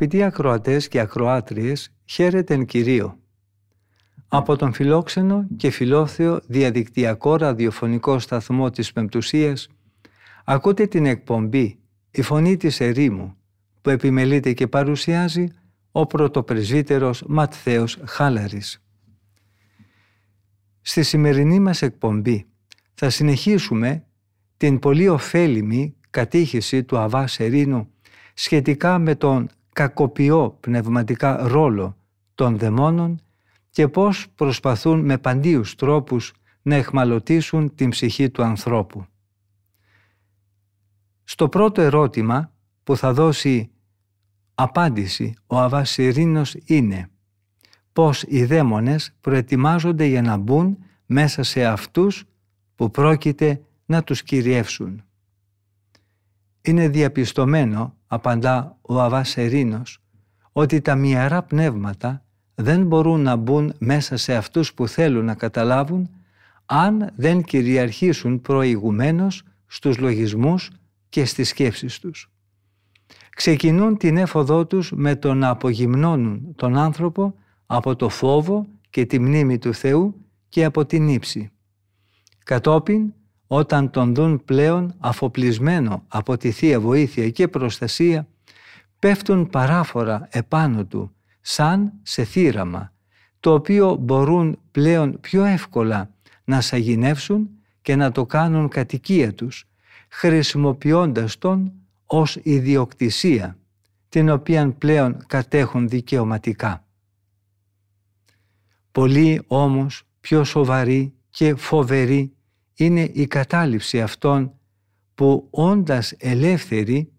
Αγαπητοί ακροατές και ακροάτριες, χαίρετε εν Κυρίω. Από τον φιλόξενο και φιλόθεο διαδικτυακό ραδιοφωνικό σταθμό της Πεμπτουσίας ακούτε την εκπομπή «Η Φωνή της Ερήμου» που επιμελείται και παρουσιάζει ο πρωτοπρεσβύτερος Ματθαίος Χάλαρης. Στη σημερινή μας εκπομπή θα συνεχίσουμε την πολύ ωφέλιμη κατήχηση του Αβάς Σερίνου σχετικά με τον κακοποιό πνευματικά ρόλο των δαιμόνων και πώς προσπαθούν με παντίους τρόπους να εχμαλωτήσουν την ψυχή του ανθρώπου. Στο πρώτο ερώτημα που θα δώσει απάντηση ο Αβασιρίνος είναι πώς οι δαίμονες προετοιμάζονται για να μπουν μέσα σε αυτούς που πρόκειται να τους κυριεύσουν. Είναι διαπιστωμένο, απαντά ο Αβασερίνος, ότι τα μυαρά πνεύματα δεν μπορούν να μπουν μέσα σε αυτούς που θέλουν να καταλάβουν αν δεν κυριαρχήσουν προηγουμένως στους λογισμούς και στις σκέψεις τους. Ξεκινούν την έφοδό τους με το να απογυμνώνουν τον άνθρωπο από το φόβο και τη μνήμη του Θεού και από την ύψη. Κατόπιν, όταν τον δουν πλέον αφοπλισμένο από τη Θεία Βοήθεια και προστασία, πέφτουν παράφορα επάνω του, σαν σε θύραμα, το οποίο μπορούν πλέον πιο εύκολα να σαγηνεύσουν και να το κάνουν κατοικία τους, χρησιμοποιώντας τον ως ιδιοκτησία, την οποία πλέον κατέχουν δικαιωματικά. Πολύ όμως πιο σοβαρή και φοβερή είναι η κατάληψη αυτών που όντας ελεύθεροι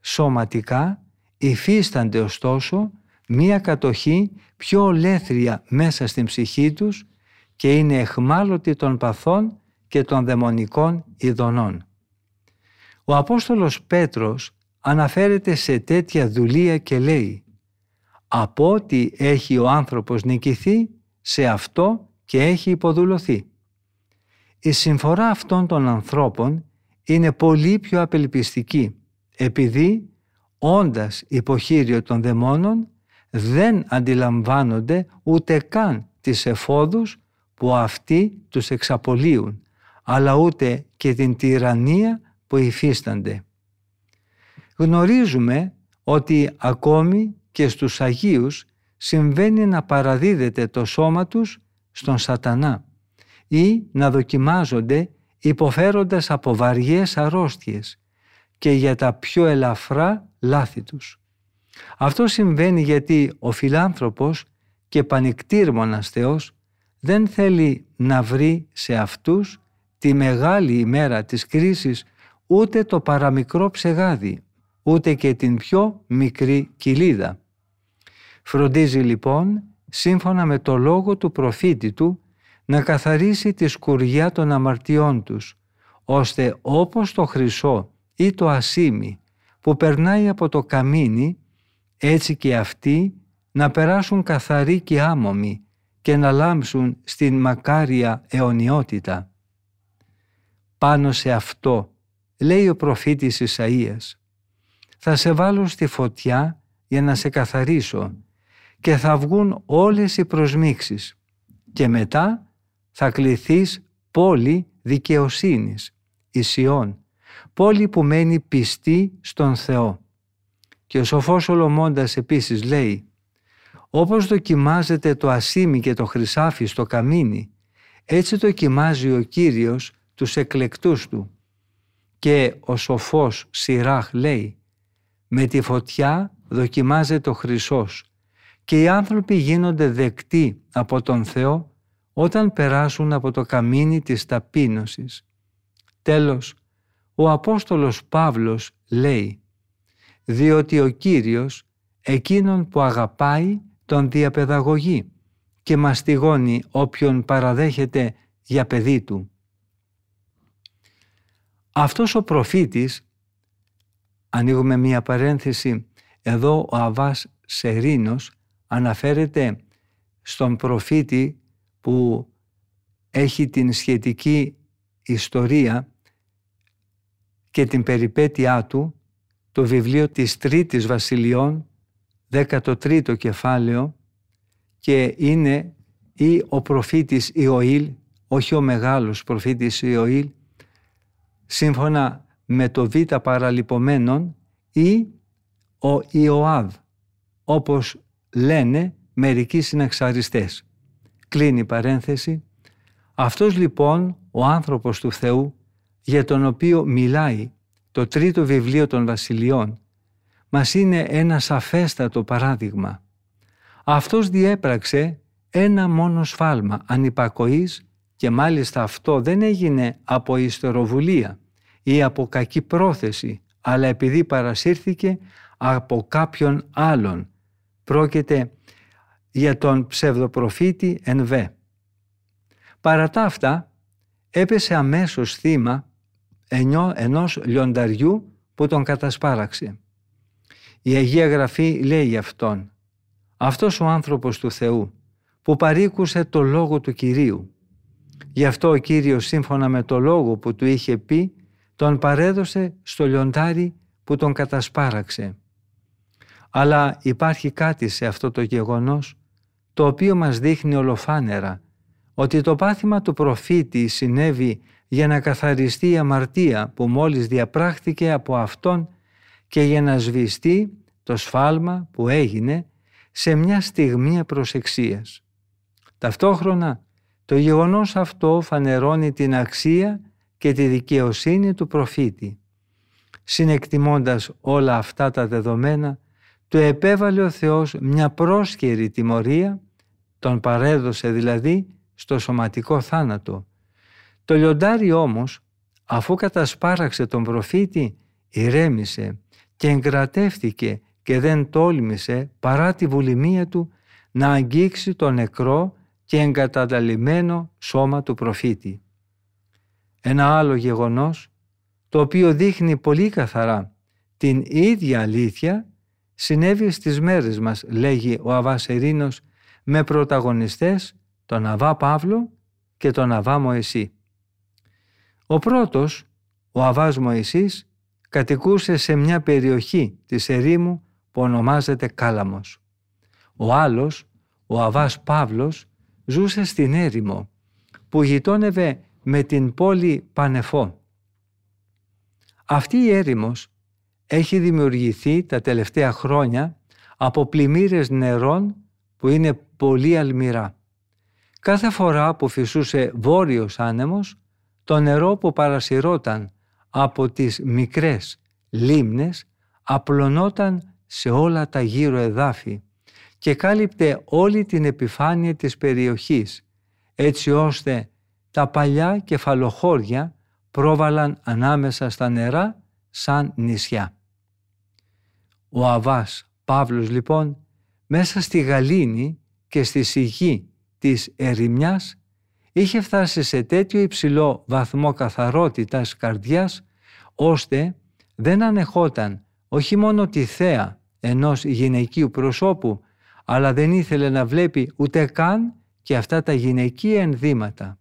σωματικά υφίστανται ωστόσο μία κατοχή πιο ολέθρια μέσα στην ψυχή τους και είναι εχμάλωτοι των παθών και των δαιμονικών ειδονών. Ο Απόστολος Πέτρος αναφέρεται σε τέτοια δουλεία και λέει «Από ό,τι έχει ο άνθρωπος νικηθεί, σε αυτό και έχει υποδουλωθεί». Η συμφορά αυτών των ανθρώπων είναι πολύ πιο απελπιστική επειδή όντας υποχείριο των δαιμόνων δεν αντιλαμβάνονται ούτε καν τις εφόδους που αυτοί τους εξαπολύουν αλλά ούτε και την τυραννία που υφίστανται. Γνωρίζουμε ότι ακόμη και στους Αγίους συμβαίνει να παραδίδεται το σώμα τους στον σατανά ή να δοκιμάζονται υποφέροντας από βαριές αρρώστιες και για τα πιο ελαφρά λάθη τους. Αυτό συμβαίνει γιατί ο φιλάνθρωπος και πανικτήρμονας Θεός δεν θέλει να βρει σε αυτούς τη μεγάλη ημέρα της κρίσης ούτε το παραμικρό ψεγάδι, ούτε και την πιο μικρή κοιλίδα. Φροντίζει λοιπόν, σύμφωνα με το λόγο του προφήτη του, να καθαρίσει τη σκουριά των αμαρτιών τους, ώστε όπως το χρυσό ή το ασίμι που περνάει από το καμίνι, έτσι και αυτοί να περάσουν καθαροί και άμομοι και να λάμψουν στην μακάρια αιωνιότητα. Πάνω σε αυτό λέει ο προφήτης Ισαΐας «Θα σε βάλω στη φωτιά για να σε καθαρίσω και θα βγουν όλες οι προσμίξεις και μετά θα κληθείς πόλη δικαιοσύνης, Ισιών, πόλη που μένει πιστή στον Θεό». Και ο σοφός Σολομώντας επίσης λέει «Όπως δοκιμάζεται το ασίμι και το χρυσάφι στο καμίνι, έτσι δοκιμάζει ο Κύριος τους εκλεκτούς του και ο σοφός Σιράχ λέει «Με τη φωτιά δοκιμάζεται ο χρυσός και οι άνθρωποι γίνονται δεκτοί από τον Θεό όταν περάσουν από το καμίνι της ταπείνωσης». Τέλος, ο Απόστολος Παύλος λέει διότι ο Κύριος εκείνον που αγαπάει τον διαπαιδαγωγεί και μαστιγώνει όποιον παραδέχεται για παιδί του. Αυτός ο προφήτης, ανοίγουμε μία παρένθεση, εδώ ο Αβάς Σερίνος αναφέρεται στον προφήτη που έχει την σχετική ιστορία και την περιπέτειά του το βιβλίο της Τρίτης Βασιλειών 13ο κεφάλαιο και είναι ή ο προφήτης Ιωήλ, όχι ο μεγάλος προφήτης Ιωήλ, σύμφωνα με το β παραλυπωμένων ή ο Ιωάβ, όπως λένε μερικοί συναξαριστές. Κλείνει η παρένθεση. Αυτός λοιπόν ο άνθρωπος του Θεού για τον οποίο μιλάει το τρίτο βιβλίο των βασιλειών μας είναι ένα σαφέστατο παράδειγμα. Αυτός διέπραξε ένα μόνο σφάλμα ανυπακοής και μάλιστα αυτό δεν έγινε από ιστεροβουλία ή από κακή πρόθεση, αλλά επειδή παρασύρθηκε από κάποιον άλλον. Πρόκειται για τον ψευδοπροφήτη Ενβέ. Παρά τα αυτά, έπεσε αμέσως θύμα ενός λιονταριού που τον κατασπάραξε. Η Αγία Γραφή λέει γι' αυτόν «Αυτός ο άνθρωπος του Θεού που παρήκουσε το λόγο του Κυρίου. Γι' αυτό ο Κύριος σύμφωνα με το λόγο που του είχε πει τον παρέδωσε στο λιοντάρι που τον κατασπάραξε. Αλλά υπάρχει κάτι σε αυτό το γεγονός το οποίο μας δείχνει ολοφάνερα ότι το πάθημα του προφήτη συνέβη για να καθαριστεί η αμαρτία που μόλις διαπράχθηκε από Αυτόν και για να σβηστεί το σφάλμα που έγινε σε μια στιγμή προσεξίας. Ταυτόχρονα το γεγονός αυτό φανερώνει την αξία και τη δικαιοσύνη του προφήτη. Συνεκτιμώντας όλα αυτά τα δεδομένα, του επέβαλε ο Θεός μια πρόσκαιρη τιμωρία, τον παρέδωσε δηλαδή στο σωματικό θάνατο. Το λιοντάρι όμως, αφού κατασπάραξε τον προφήτη, ηρέμησε και εγκρατεύτηκε και δεν τόλμησε παρά τη βουλημία του να αγγίξει το νεκρό και εγκαταλειμμένο σώμα του προφήτη. Ένα άλλο γεγονός, το οποίο δείχνει πολύ καθαρά την ίδια αλήθεια, συνέβη στις μέρες μας, λέγει ο Αβάς Ερήνος, με πρωταγωνιστές τον Αβά Παύλο και τον Αβά Μωυσή. Ο πρώτος, ο Αβάς Μωυσής, κατοικούσε σε μια περιοχή της ερήμου που ονομάζεται Κάλαμος. Ο άλλος, ο Αβάς Παύλος, ζούσε στην έρημο που γειτόνευε με την πόλη Πανεφό. Αυτή η έρημος έχει δημιουργηθεί τα τελευταία χρόνια από πλημμύρες νερών που είναι πολύ αλμυρά. Κάθε φορά που φυσούσε βόρειος άνεμος, το νερό που παρασυρώταν από τις μικρές λίμνες απλωνόταν σε όλα τα γύρω εδάφη και κάλυπτε όλη την επιφάνεια της περιοχής, έτσι ώστε τα παλιά κεφαλοχώρια πρόβαλαν ανάμεσα στα νερά σαν νησιά. Ο Αβάς Παύλος λοιπόν μέσα στη γαλήνη και στη σιγή της ερημιάς είχε φτάσει σε τέτοιο υψηλό βαθμό καθαρότητας καρδιάς ώστε δεν ανεχόταν όχι μόνο τη θέα ενός γυναικείου προσώπου αλλά δεν ήθελε να βλέπει ούτε καν και αυτά τα γυναικεία ενδύματα.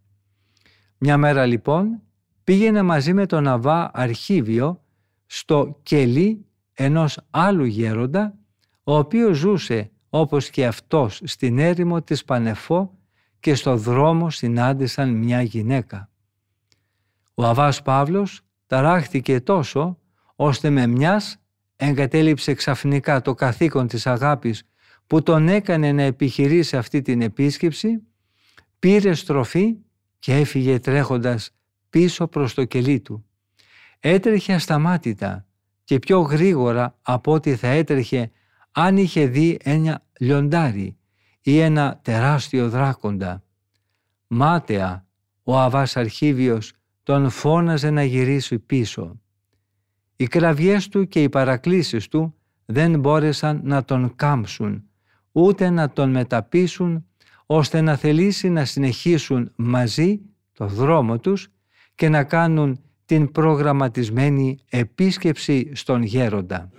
Μια μέρα λοιπόν πήγαινε μαζί με τον Αβά Αρχίβιο στο κελί ενός άλλου γέροντα ο οποίος ζούσε όπως και αυτός στην έρημο της Πανεφό και στο δρόμο συνάντησαν μια γυναίκα. Ο Αβάς Παύλος ταράχτηκε τόσο ώστε με μιας εγκατέλειψε ξαφνικά το καθήκον της αγάπης που τον έκανε να επιχειρήσει αυτή την επίσκεψη, πήρε στροφή και έφυγε τρέχοντας πίσω προς το κελί του. Έτρεχε ασταμάτητα και πιο γρήγορα από ό,τι θα έτρεχε αν είχε δει ένα λιοντάρι ή ένα τεράστιο δράκοντα. Μάταια ο Αβάς Αρχίβιος τον φώναζε να γυρίσει πίσω. Οι κραυγές του και οι παρακλήσεις του δεν μπόρεσαν να τον κάμψουν, ούτε να τον μεταπίσουν, ώστε να θελήσει να συνεχίσουν μαζί το δρόμο τους και να κάνουν την προγραμματισμένη επίσκεψη στον γέροντα.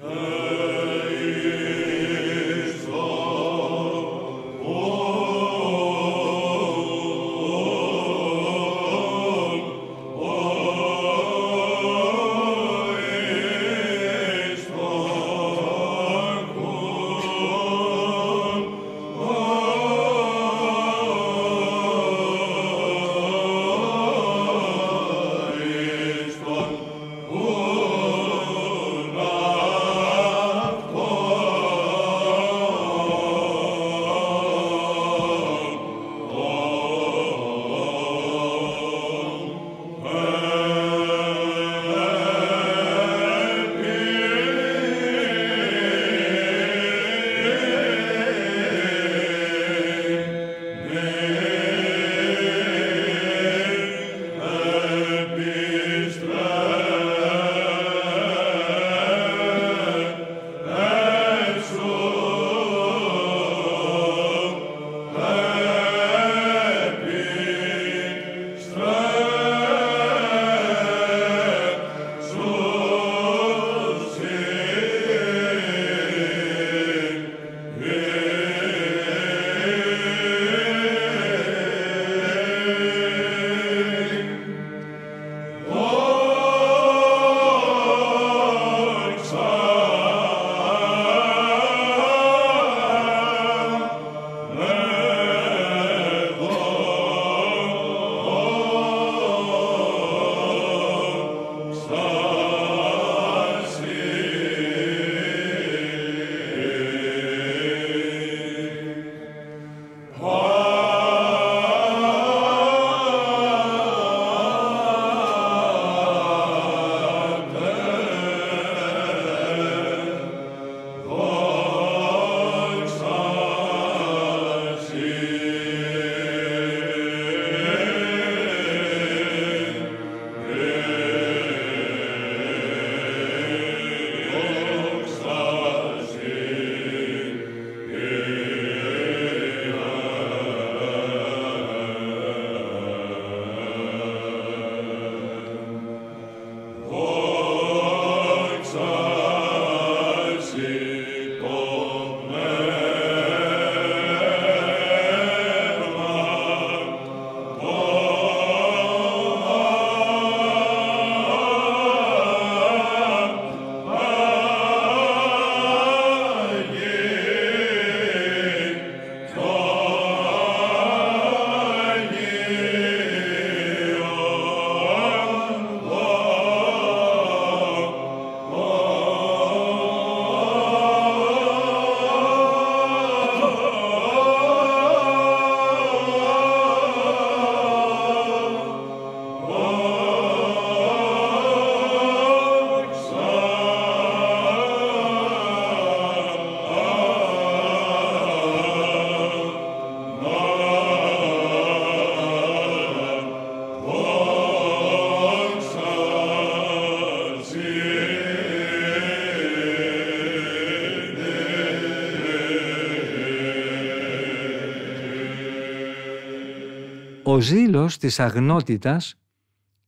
Ο ζήλος της αγνότητας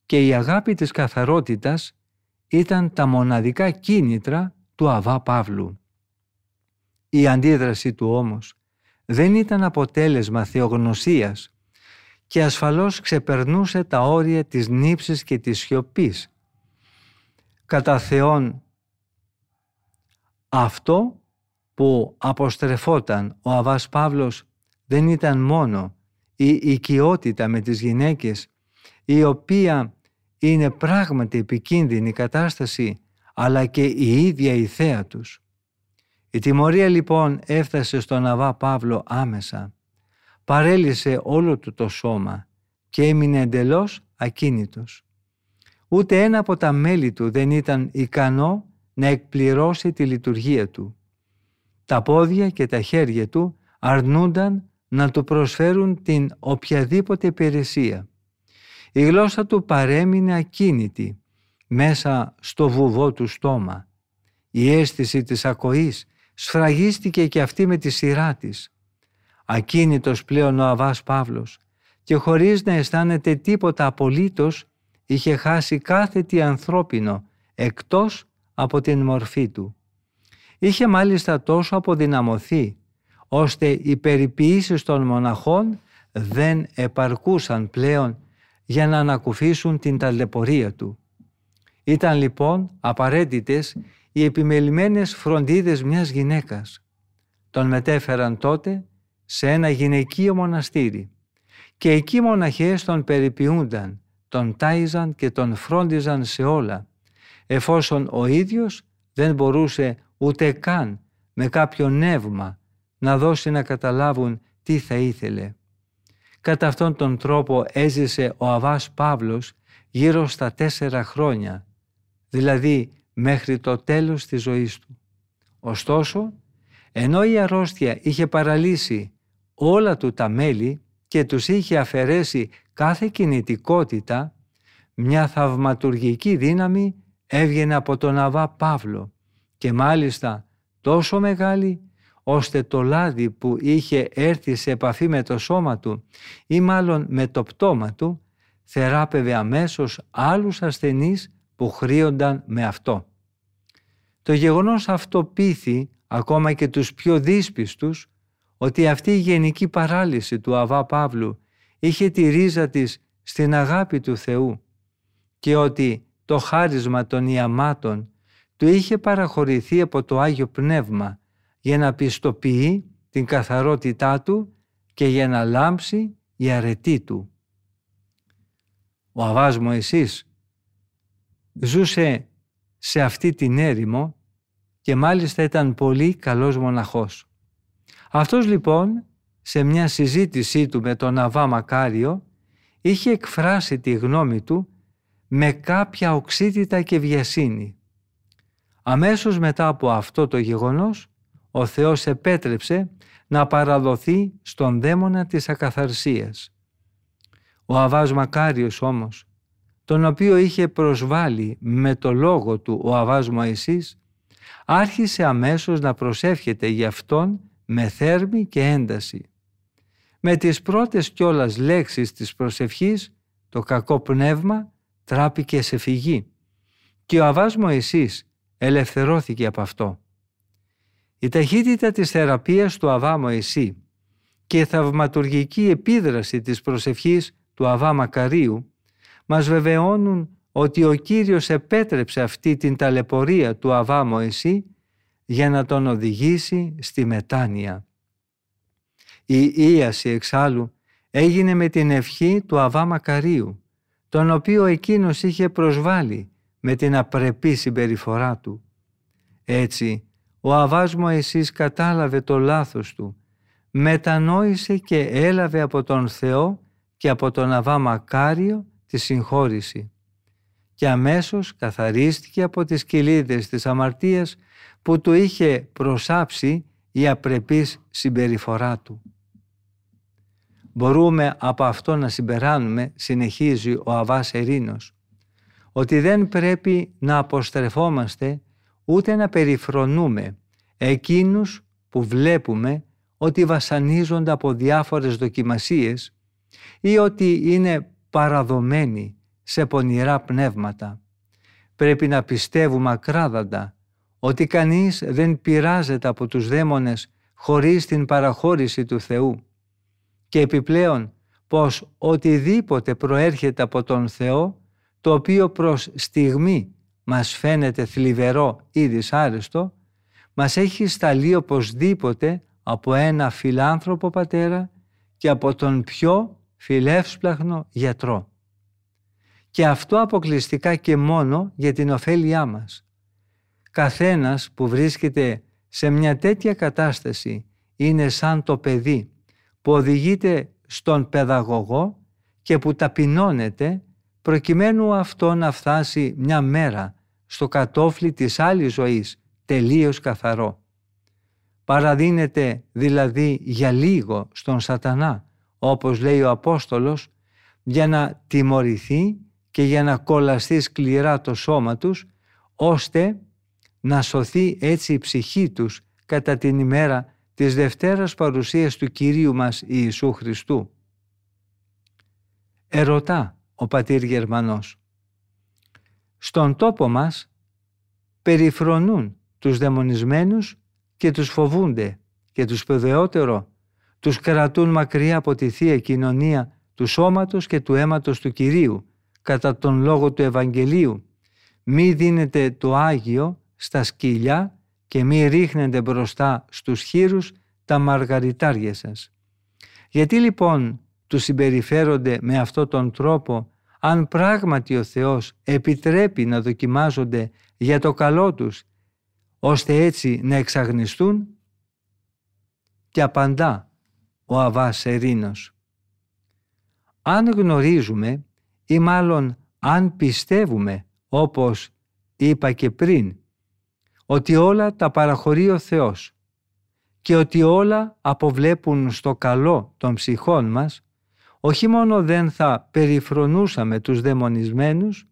και η αγάπη της καθαρότητας ήταν τα μοναδικά κίνητρα του Αβά Παύλου. Η αντίδραση του όμως δεν ήταν αποτέλεσμα θεογνωσίας και ασφαλώς ξεπερνούσε τα όρια της νύψης και της σιωπής. Κατά Θεόν αυτό που αποστρεφόταν ο Αβάς Παύλος δεν ήταν μόνο η οικειότητα με τις γυναίκες η οποία είναι πράγματι επικίνδυνη κατάσταση αλλά και η ίδια η θέα τους. Η τιμωρία λοιπόν έφτασε στον Αβά Παύλο άμεσα. Παρέλυσε όλο του το σώμα και έμεινε εντελώς ακίνητος. Ούτε ένα από τα μέλη του δεν ήταν ικανό να εκπληρώσει τη λειτουργία του. Τα πόδια και τα χέρια του αρνούνταν να του προσφέρουν την οποιαδήποτε υπηρεσία. Η γλώσσα του παρέμεινε ακίνητη μέσα στο βουβό του στόμα. Η αίσθηση της ακοής σφραγίστηκε και αυτή με τη σειρά της. Ακίνητος πλέον ο Αβάς Παύλος και χωρίς να αισθάνεται τίποτα απολύτως είχε χάσει κάθε τι ανθρώπινο εκτός από την μορφή του. Είχε μάλιστα τόσο αποδυναμωθεί ώστε οι περιποιήσεις των μοναχών δεν επαρκούσαν πλέον για να ανακουφίσουν την ταλαιπωρία του. Ήταν λοιπόν απαραίτητες οι επιμελημένες φροντίδες μιας γυναίκας. Τον μετέφεραν τότε σε ένα γυναικείο μοναστήρι και εκεί οι μοναχές τον περιποιούνταν, τον τάιζαν και τον φρόντιζαν σε όλα, εφόσον ο ίδιος δεν μπορούσε ούτε καν με κάποιο νεύμα να δώσει να καταλάβουν τι θα ήθελε. Κατά αυτόν τον τρόπο έζησε ο Αβάς Παύλος γύρω στα τέσσερα χρόνια, δηλαδή μέχρι το τέλος της ζωής του. Ωστόσο, ενώ η αρρώστια είχε παραλύσει όλα του τα μέλη και τους είχε αφαιρέσει κάθε κινητικότητα, μια θαυματουργική δύναμη έβγαινε από τον Αβά Παύλο και μάλιστα τόσο μεγάλη ώστε το λάδι που είχε έρθει σε επαφή με το σώμα του ή μάλλον με το πτώμα του θεράπευε αμέσως άλλους ασθενείς που χρήονταν με αυτό. Το γεγονός αυτό πείθει ακόμα και τους πιο δύσπιστους ότι αυτή η γενική παράλυση του Αβά Παύλου είχε τη ρίζα της στην αγάπη του Θεού και ότι το χάρισμα των ιαμάτων του είχε παραχωρηθεί από το Άγιο Πνεύμα για να πιστοποιεί την καθαρότητά του και για να λάμψει η αρετή του. Ο Αβάς Μωυσής ζούσε σε αυτή την έρημο και μάλιστα ήταν πολύ καλός μοναχός. Αυτός λοιπόν σε μια συζήτησή του με τον Αβά Μακάριο είχε εκφράσει τη γνώμη του με κάποια οξύτητα και βιασύνη. Αμέσως μετά από αυτό το γεγονός ο Θεός επέτρεψε να παραδοθεί στον δαίμονα της ακαθαρσίας. Ο Αβάς Μακάριος όμως, τον οποίο είχε προσβάλει με το λόγο του ο Αβάς Μωυσής, άρχισε αμέσως να προσεύχεται για αυτόν με θέρμη και ένταση. Με τις πρώτες κιόλας λέξεις της προσευχής, το κακό πνεύμα τράπηκε σε φυγή και ο Αβάς Μωυσής ελευθερώθηκε από αυτό. Η ταχύτητα της θεραπείας του Αβά Μωυσή και η θαυματουργική επίδραση της προσευχής του Αβά Μακαρίου μας βεβαιώνουν ότι ο Κύριος επέτρεψε αυτή την ταλαιπωρία του Αβά Μωυσή για να τον οδηγήσει στη μετάνοια. Η ίαση εξάλλου έγινε με την ευχή του Αβά Μακαρίου, τον οποίο εκείνος είχε προσβάλει με την απρεπή συμπεριφορά του. Έτσι, ο Αβάς Μωυσής κατάλαβε το λάθος του, μετανόησε και έλαβε από τον Θεό και από τον Αβά Μακάριο τη συγχώρηση και αμέσως καθαρίστηκε από τις κοιλίδες της αμαρτίας που του είχε προσάψει η απρεπής συμπεριφορά του. Μπορούμε από αυτό να συμπεράνουμε, συνεχίζει ο Αβάς Ερήνος, ότι δεν πρέπει να αποστρεφόμαστε ούτε να περιφρονούμε εκείνους που βλέπουμε ότι βασανίζονται από διάφορες δοκιμασίες ή ότι είναι παραδομένοι σε πονηρά πνεύματα. Πρέπει να πιστεύουμε ακράδαντα ότι κανείς δεν πειράζεται από τους δαίμονες χωρίς την παραχώρηση του Θεού και επιπλέον πως οτιδήποτε προέρχεται από τον Θεό το οποίο προς στιγμή μας φαίνεται θλιβερό ή δυσάρεστο μας έχει σταλεί οπωσδήποτε από ένα φιλάνθρωπο πατέρα και από τον πιο φιλεύσπλαχνο γιατρό. Και αυτό αποκλειστικά και μόνο για την ωφέλειά μας. Καθένας που βρίσκεται σε μια τέτοια κατάσταση είναι σαν το παιδί που οδηγείται στον παιδαγωγό και που ταπεινώνεται προκειμένου αυτό να φτάσει μια μέρα στο κατόφλι της άλλης ζωής τελείως καθαρό. Παραδίνεται δηλαδή για λίγο στον σατανά, όπως λέει ο Απόστολος, για να τιμωρηθεί και για να κολλαστεί σκληρά το σώμα τους, ώστε να σωθεί έτσι η ψυχή τους κατά την ημέρα της Δευτέρας παρουσίας του Κυρίου μας Ιησού Χριστού. Ερωτά ο πατήρ Γερμανός. Στον τόπο μας περιφρονούν τους δαιμονισμένους και τους φοβούνται και τους παιδεότερο τους κρατούν μακριά από τη Θεία Κοινωνία του σώματος και του αίματος του Κυρίου κατά τον λόγο του Ευαγγελίου. Μη δίνετε το Άγιο στα σκυλιά και μη ρίχνετε μπροστά στους χείρους τα μαργαριτάρια σας. Γιατί λοιπόν τους συμπεριφέρονται με αυτόν τον τρόπο αν πράγματι ο Θεός επιτρέπει να δοκιμάζονται για το καλό τους ώστε έτσι να εξαγνιστούν και απαντά ο Αβάς Ερήνος. Αν γνωρίζουμε ή μάλλον αν πιστεύουμε όπως είπα και πριν ότι όλα τα παραχωρεί ο Θεός και ότι όλα αποβλέπουν στο καλό των ψυχών μας, όχι μόνο δεν θα περιφρονούσαμε τους δαιμονισμένους,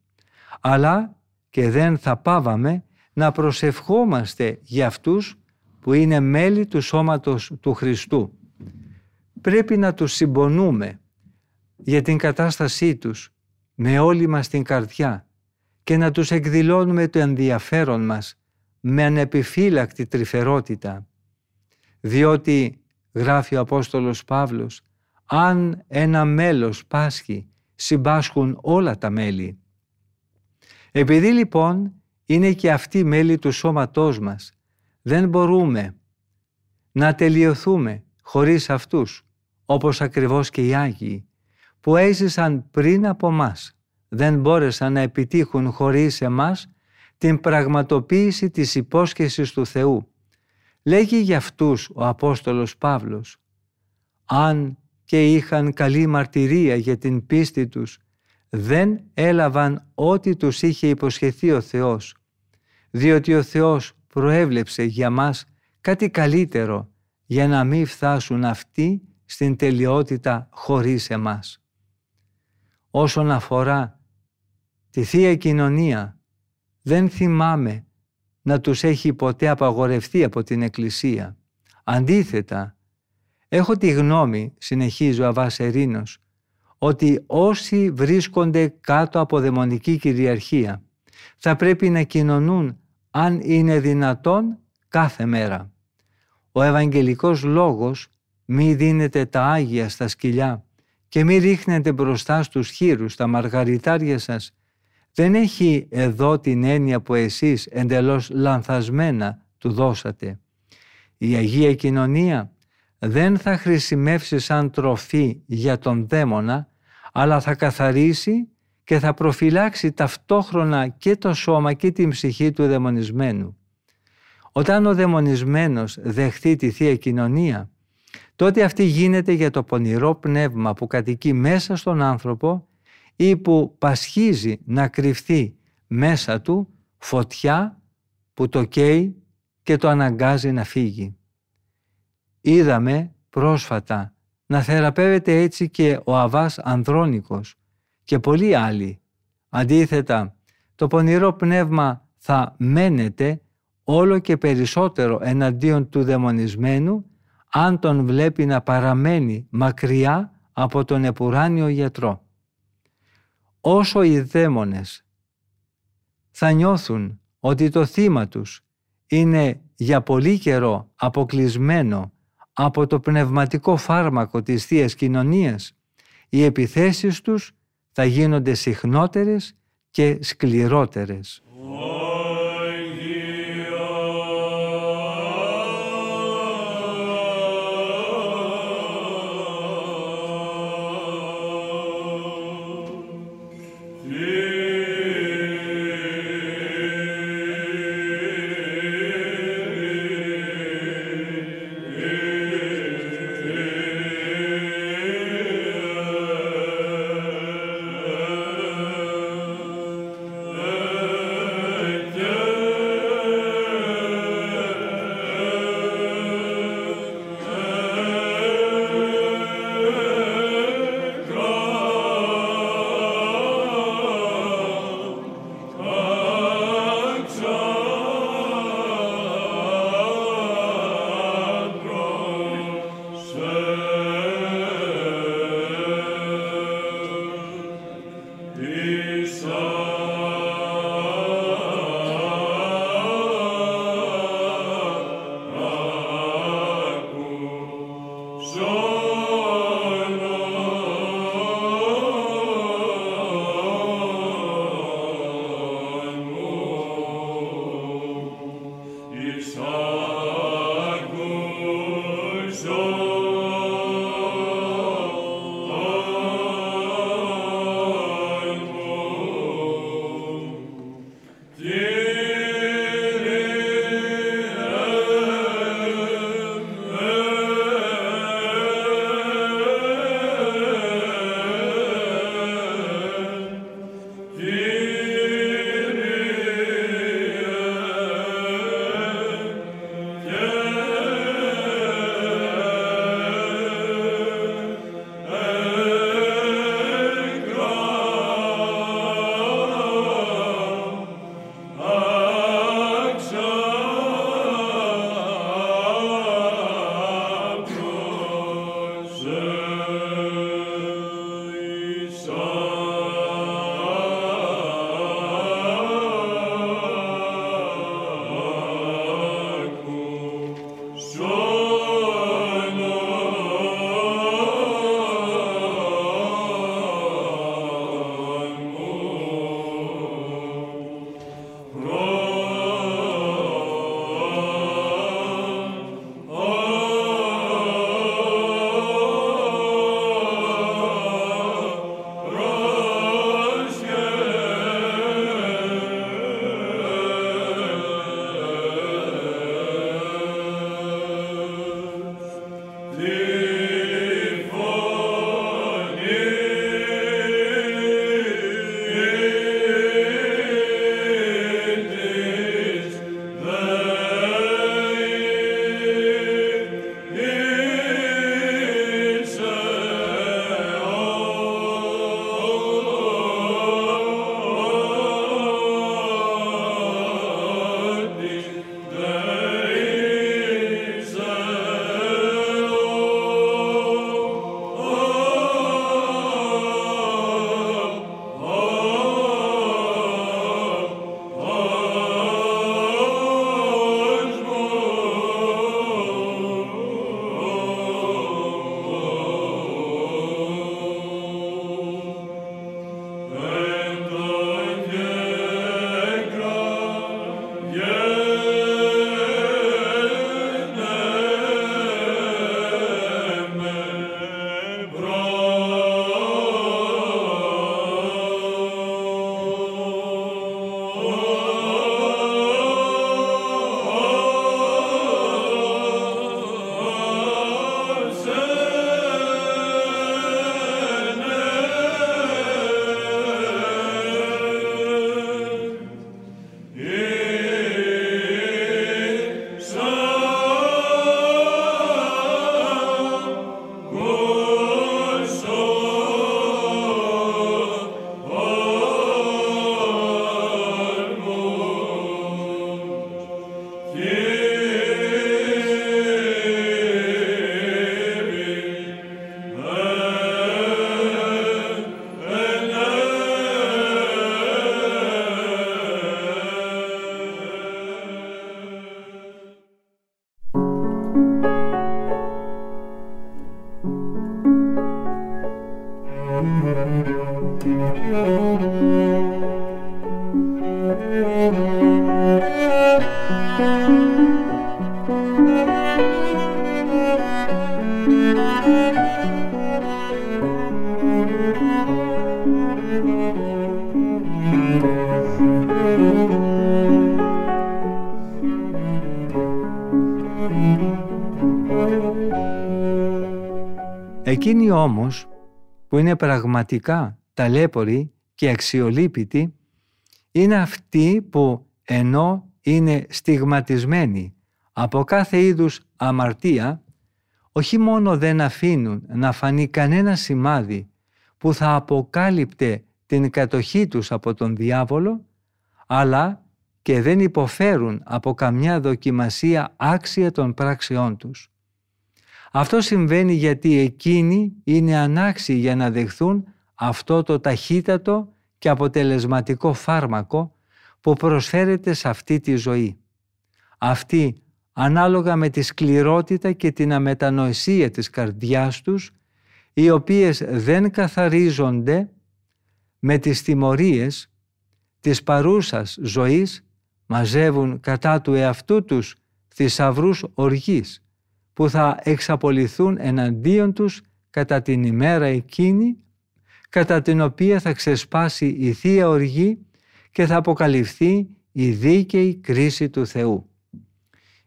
αλλά και δεν θα πάβαμε να προσευχόμαστε για αυτούς που είναι μέλη του σώματος του Χριστού. Πρέπει να τους συμπονούμε για την κατάστασή τους με όλη μας την καρδιά και να τους εκδηλώνουμε το ενδιαφέρον μας με ανεπιφύλακτη τρυφερότητα. Διότι, γράφει ο Απόστολος Παύλος, αν ένα μέλος πάσχει, συμπάσχουν όλα τα μέλη. Επειδή λοιπόν είναι και αυτοί μέλη του σώματός μας, δεν μπορούμε να τελειωθούμε χωρίς αυτούς, όπως ακριβώς και οι Άγιοι, που έζησαν πριν από μας, δεν μπόρεσαν να επιτύχουν χωρίς εμάς την πραγματοποίηση της υπόσχεσης του Θεού. Λέγει για αυτούς ο Απόστολος Παύλος «Αν και είχαν καλή μαρτυρία για την πίστη τους, δεν έλαβαν ό,τι τους είχε υποσχεθεί ο Θεός, διότι ο Θεός προέβλεψε για μας κάτι καλύτερο για να μην φτάσουν αυτοί στην τελειότητα χωρίς εμάς. Όσον αφορά τη Θεία Κοινωνία, δεν θυμάμαι να τους έχει ποτέ απαγορευτεί από την Εκκλησία. Αντίθετα, έχω τη γνώμη, συνεχίζει ο Αβάς Ερήνος, ότι όσοι βρίσκονται κάτω από δαιμονική κυριαρχία θα πρέπει να κοινωνούν αν είναι δυνατόν κάθε μέρα. Ο Ευαγγελικός Λόγος μη δίνετε τα Άγια στα σκυλιά και μη ρίχνετε μπροστά στους χείρους τα μαργαριτάρια σας δεν έχει εδώ την έννοια που εσείς εντελώς λανθασμένα του δώσατε. Η Αγία Κοινωνία δεν θα χρησιμεύσει σαν τροφή για τον δαίμονα, αλλά θα καθαρίσει και θα προφυλάξει ταυτόχρονα και το σώμα και την ψυχή του δαιμονισμένου. Όταν ο δαιμονισμένος δεχτεί τη Θεία Κοινωνία, τότε αυτή γίνεται για το πονηρό πνεύμα που κατοικεί μέσα στον άνθρωπο ή που πασχίζει να κρυφθεί μέσα του φωτιά που το καίει και το αναγκάζει να φύγει. Είδαμε πρόσφατα να θεραπεύεται έτσι και ο Αβάς Ανδρώνικος και πολλοί άλλοι. Αντίθετα, το πονηρό πνεύμα θα μένεται όλο και περισσότερο εναντίον του δαιμονισμένου αν τον βλέπει να παραμένει μακριά από τον επουράνιο γιατρό όσο οι δαίμονες θα νιώθουν ότι το θύμα τους είναι για πολύ καιρό αποκλεισμένο από το πνευματικό φάρμακο της θείας Κοινωνίας, οι επιθέσεις τους θα γίνονται συχνότερες και σκληρότερες. so Εκείνοι όμως που είναι πραγματικά ταλέποροι και αξιολύπητοι είναι αυτοί που ενώ είναι στιγματισμένοι από κάθε είδους αμαρτία όχι μόνο δεν αφήνουν να φανεί κανένα σημάδι που θα αποκάλυπτε την κατοχή τους από τον διάβολο αλλά και δεν υποφέρουν από καμιά δοκιμασία άξια των πράξεών τους. Αυτό συμβαίνει γιατί εκείνοι είναι ανάξιοι για να δεχθούν αυτό το ταχύτατο και αποτελεσματικό φάρμακο που προσφέρεται σε αυτή τη ζωή. Αυτοί, ανάλογα με τη σκληρότητα και την αμετανοησία της καρδιάς τους, οι οποίες δεν καθαρίζονται με τις τιμωρίες της παρούσας ζωής, μαζεύουν κατά του εαυτού τους θησαυρούς οργής, που θα εξαπολυθούν εναντίον τους κατά την ημέρα εκείνη, κατά την οποία θα ξεσπάσει η Θεία Οργή και θα αποκαλυφθεί η δίκαιη κρίση του Θεού.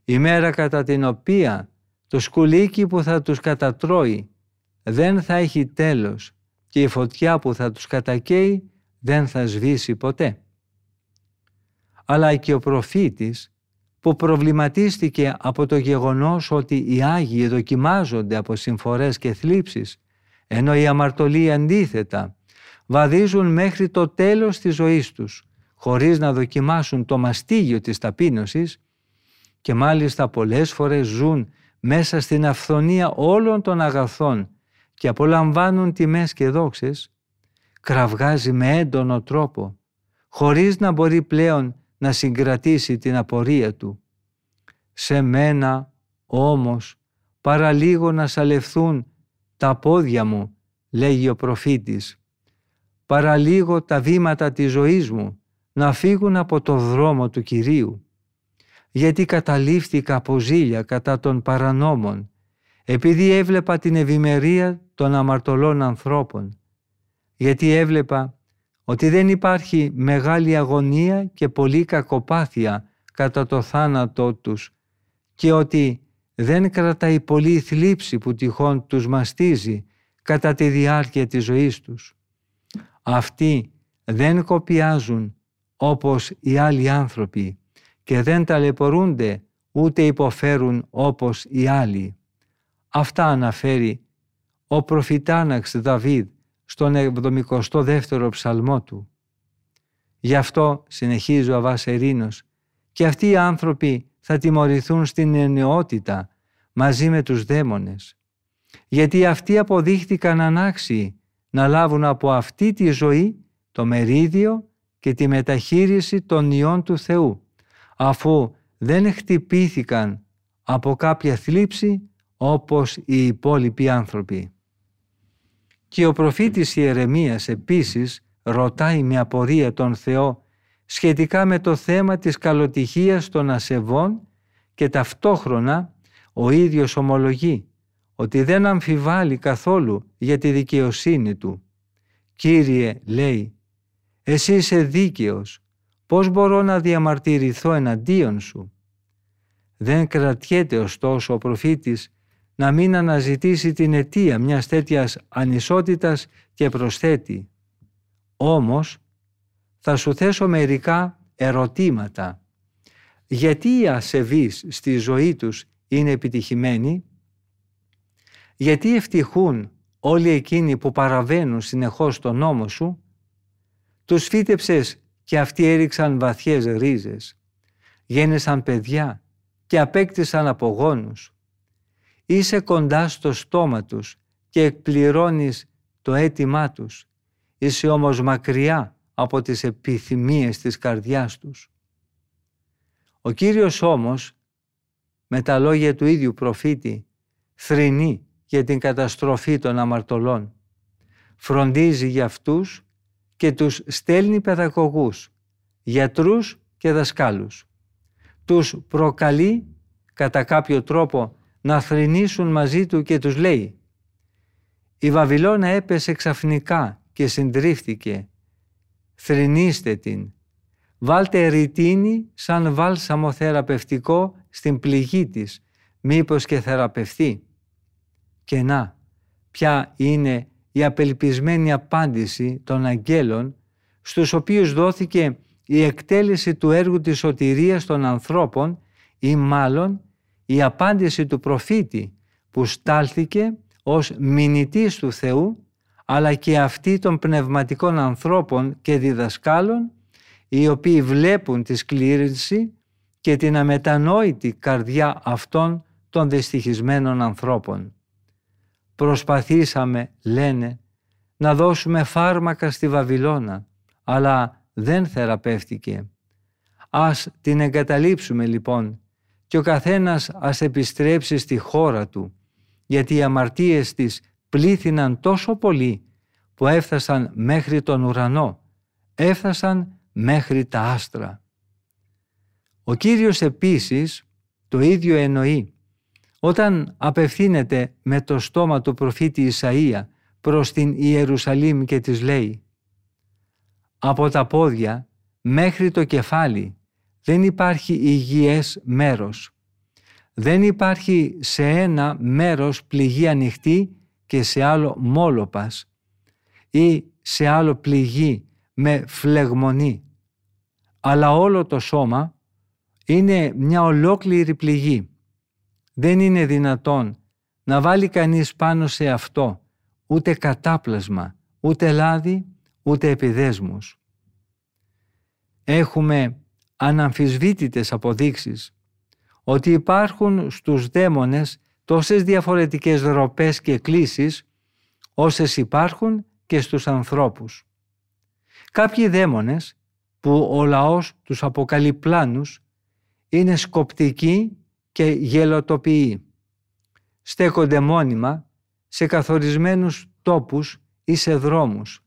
Η μέρα κατά την οποία το σκουλίκι που θα τους κατατρώει δεν θα έχει τέλος και η φωτιά που θα τους κατακαίει δεν θα σβήσει ποτέ. Αλλά και ο προφήτης που προβληματίστηκε από το γεγονός ότι οι Άγιοι δοκιμάζονται από συμφορές και θλίψεις, ενώ οι αμαρτωλοί αντίθετα βαδίζουν μέχρι το τέλος της ζωής τους, χωρίς να δοκιμάσουν το μαστίγιο της ταπείνωσης και μάλιστα πολλές φορές ζουν μέσα στην αυθονία όλων των αγαθών και απολαμβάνουν τιμές και δόξες, κραυγάζει με έντονο τρόπο, χωρίς να μπορεί πλέον να συγκρατήσει την απορία του. Σε μένα όμως παραλίγο να σαλευθούν τα πόδια μου, λέγει ο προφήτης. Παραλίγο τα βήματα της ζωής μου να φύγουν από το δρόμο του Κυρίου. Γιατί καταλήφθηκα από ζήλια κατά των παρανόμων, επειδή έβλεπα την ευημερία των αμαρτωλών ανθρώπων. Γιατί έβλεπα ότι δεν υπάρχει μεγάλη αγωνία και πολλή κακοπάθεια κατά το θάνατό τους και ότι δεν κρατάει πολύ θλίψη που τυχόν τους μαστίζει κατά τη διάρκεια της ζωής τους. Αυτοί δεν κοπιάζουν όπως οι άλλοι άνθρωποι και δεν ταλαιπωρούνται ούτε υποφέρουν όπως οι άλλοι. Αυτά αναφέρει ο προφητάναξ Δαβίδ στον 72ο ψαλμό του. Γι' αυτό συνεχίζει ο Αβάς Ερήνος και αυτοί οι άνθρωποι θα τιμωρηθούν στην εννεότητα μαζί με τους δαίμονες. Γιατί αυτοί αποδείχτηκαν ανάξιοι να λάβουν από αυτή τη ζωή το μερίδιο και τη μεταχείριση των ιών του Θεού, αφού δεν χτυπήθηκαν από κάποια θλίψη όπως οι υπόλοιποι άνθρωποι. Και ο προφήτης Ιερεμίας επίσης ρωτάει με απορία τον Θεό σχετικά με το θέμα της καλοτυχίας των ασεβών και ταυτόχρονα ο ίδιος ομολογεί ότι δεν αμφιβάλλει καθόλου για τη δικαιοσύνη του. «Κύριε», λέει, «εσύ είσαι δίκαιος, πώς μπορώ να διαμαρτυρηθώ εναντίον σου». Δεν κρατιέται ωστόσο ο προφήτης να μην αναζητήσει την αιτία μιας τέτοιας ανισότητας και προσθέτει. Όμως θα σου θέσω μερικά ερωτήματα. Γιατί οι ασεβείς στη ζωή τους είναι επιτυχημένοι, γιατί ευτυχούν όλοι εκείνοι που παραβαίνουν συνεχώς τον νόμο σου, τους φύτεψες και αυτοί έριξαν βαθιές ρίζες, γέννησαν παιδιά και απέκτησαν απογόνους, είσαι κοντά στο στόμα τους και εκπληρώνεις το αίτημά τους. Είσαι όμως μακριά από τις επιθυμίες της καρδιάς τους. Ο Κύριος όμως, με τα λόγια του ίδιου προφήτη, θρηνεί για την καταστροφή των αμαρτωλών. Φροντίζει για αυτούς και τους στέλνει παιδαγωγούς, γιατρούς και δασκάλους. Τους προκαλεί κατά κάποιο τρόπο να θρηνήσουν μαζί του και τους λέει «Η Βαβυλώνα έπεσε ξαφνικά και συντρίφθηκε. Θρηνήστε την. Βάλτε ρητίνη σαν βάλσαμο θεραπευτικό στην πληγή της, μήπως και θεραπευτεί. Και να, ποια είναι η απελπισμένη απάντηση των αγγέλων στους οποίους δόθηκε η εκτέλεση του έργου της σωτηρίας των ανθρώπων ή μάλλον η απάντηση του προφήτη που στάλθηκε ως μηνυτής του Θεού αλλά και αυτή των πνευματικών ανθρώπων και διδασκάλων οι οποίοι βλέπουν τη σκλήρυνση και την αμετανόητη καρδιά αυτών των δυστυχισμένων ανθρώπων. Προσπαθήσαμε, λένε, να δώσουμε φάρμακα στη Βαβυλώνα, αλλά δεν θεραπεύτηκε. Ας την εγκαταλείψουμε λοιπόν και ο καθένας ας επιστρέψει στη χώρα του, γιατί οι αμαρτίες της πλήθυναν τόσο πολύ που έφτασαν μέχρι τον ουρανό, έφτασαν μέχρι τα άστρα. Ο Κύριος επίσης το ίδιο εννοεί όταν απευθύνεται με το στόμα του προφήτη Ισαΐα προς την Ιερουσαλήμ και της λέει «Από τα πόδια μέχρι το κεφάλι δεν υπάρχει υγιές μέρος. Δεν υπάρχει σε ένα μέρος πληγή ανοιχτή και σε άλλο μόλοπας ή σε άλλο πληγή με φλεγμονή. Αλλά όλο το σώμα είναι μια ολόκληρη πληγή. Δεν είναι δυνατόν να βάλει κανείς πάνω σε αυτό ούτε κατάπλασμα, ούτε λάδι, ούτε επιδέσμους. Έχουμε αναμφισβήτητες αποδείξεις ότι υπάρχουν στους δαίμονες τόσες διαφορετικές ροπές και κλίσεις όσες υπάρχουν και στους ανθρώπους. Κάποιοι δαίμονες που ο λαός τους αποκαλεί πλάνους είναι σκοπτικοί και γελοτοποιοί. Στέκονται μόνιμα σε καθορισμένους τόπους ή σε δρόμους,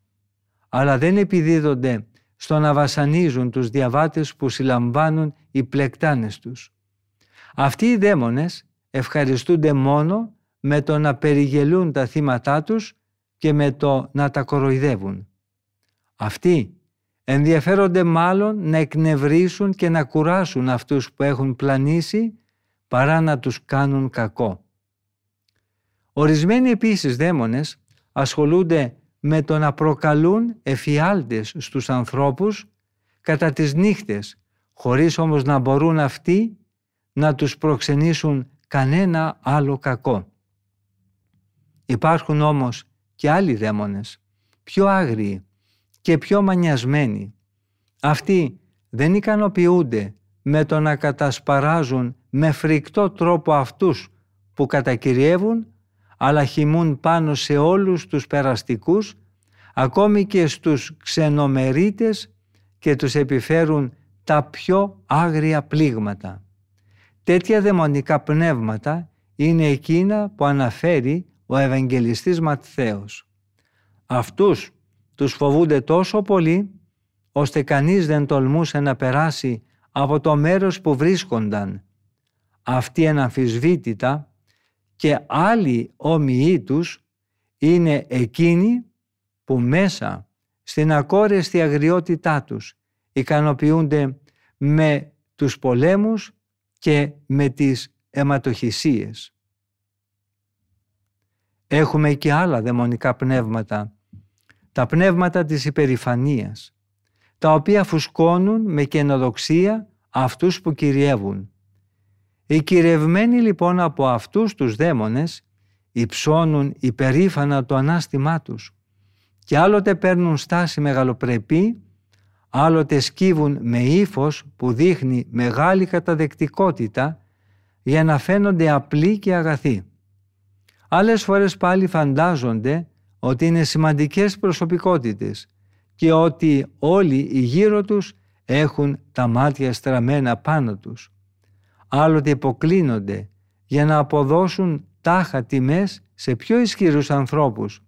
αλλά δεν επιδίδονται στο να βασανίζουν τους διαβάτες που συλλαμβάνουν οι πλεκτάνες τους. Αυτοί οι δαίμονες ευχαριστούνται μόνο με το να περιγελούν τα θύματά τους και με το να τα κοροϊδεύουν. Αυτοί ενδιαφέρονται μάλλον να εκνευρίσουν και να κουράσουν αυτούς που έχουν πλανήσει παρά να τους κάνουν κακό. Ορισμένοι επίσης δαίμονες ασχολούνται με το να προκαλούν εφιάλτες στους ανθρώπους κατά τις νύχτες, χωρίς όμως να μπορούν αυτοί να τους προξενήσουν κανένα άλλο κακό. Υπάρχουν όμως και άλλοι δαίμονες, πιο άγριοι και πιο μανιασμένοι. Αυτοί δεν ικανοποιούνται με το να κατασπαράζουν με φρικτό τρόπο αυτούς που κατακυριεύουν αλλά χυμούν πάνω σε όλους τους περαστικούς, ακόμη και στους ξενομερίτες και τους επιφέρουν τα πιο άγρια πλήγματα. Τέτοια δαιμονικά πνεύματα είναι εκείνα που αναφέρει ο Ευαγγελιστής Ματθαίος. Αυτούς τους φοβούνται τόσο πολύ, ώστε κανείς δεν τολμούσε να περάσει από το μέρος που βρίσκονταν. Αυτοί αναμφισβήτητα και άλλοι όμοιοι τους είναι εκείνοι που μέσα στην ακόρεστη αγριότητά τους ικανοποιούνται με τους πολέμους και με τις αιματοχυσίες. Έχουμε και άλλα δαιμονικά πνεύματα, τα πνεύματα της υπερηφανίας, τα οποία φουσκώνουν με καινοδοξία αυτούς που κυριεύουν. Οι κυριευμένοι λοιπόν από αυτούς τους δαίμονες υψώνουν υπερήφανα το ανάστημά τους και άλλοτε παίρνουν στάση μεγαλοπρεπή, άλλοτε σκύβουν με ύφος που δείχνει μεγάλη καταδεκτικότητα για να φαίνονται απλοί και αγαθοί. Άλλες φορές πάλι φαντάζονται ότι είναι σημαντικές προσωπικότητες και ότι όλοι οι γύρω τους έχουν τα μάτια στραμμένα πάνω τους. Άλλοτε υποκλίνονται για να αποδώσουν τάχα τιμές σε πιο ισχυρούς ανθρώπους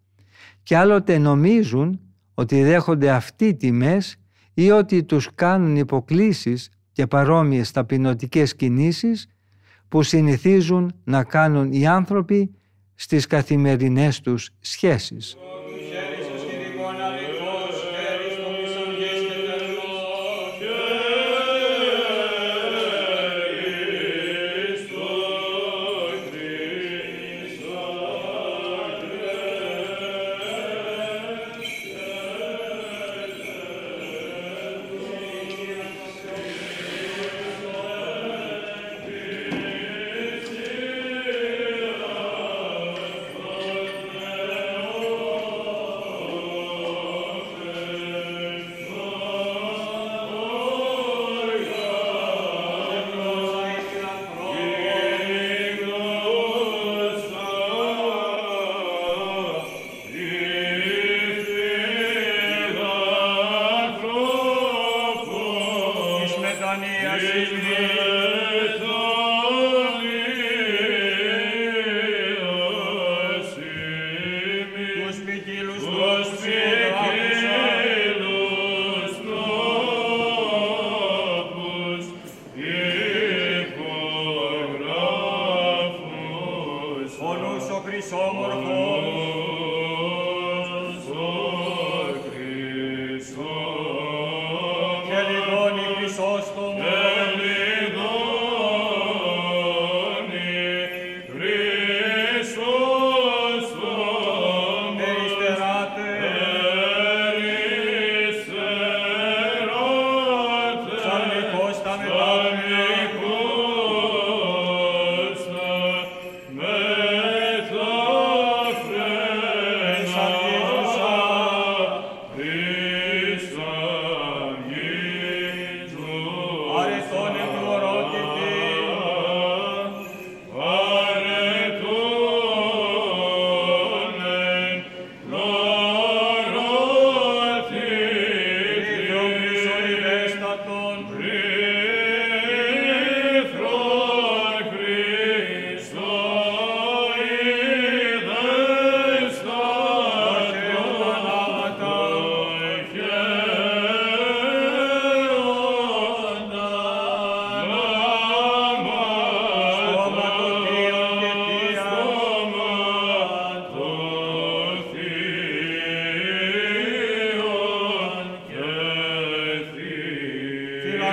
και άλλοτε νομίζουν ότι δέχονται αυτοί τιμές ή ότι τους κάνουν υποκλήσεις και παρόμοιες ταπεινωτικές κινήσεις που συνηθίζουν να κάνουν οι άνθρωποι στις καθημερινές τους σχέσεις.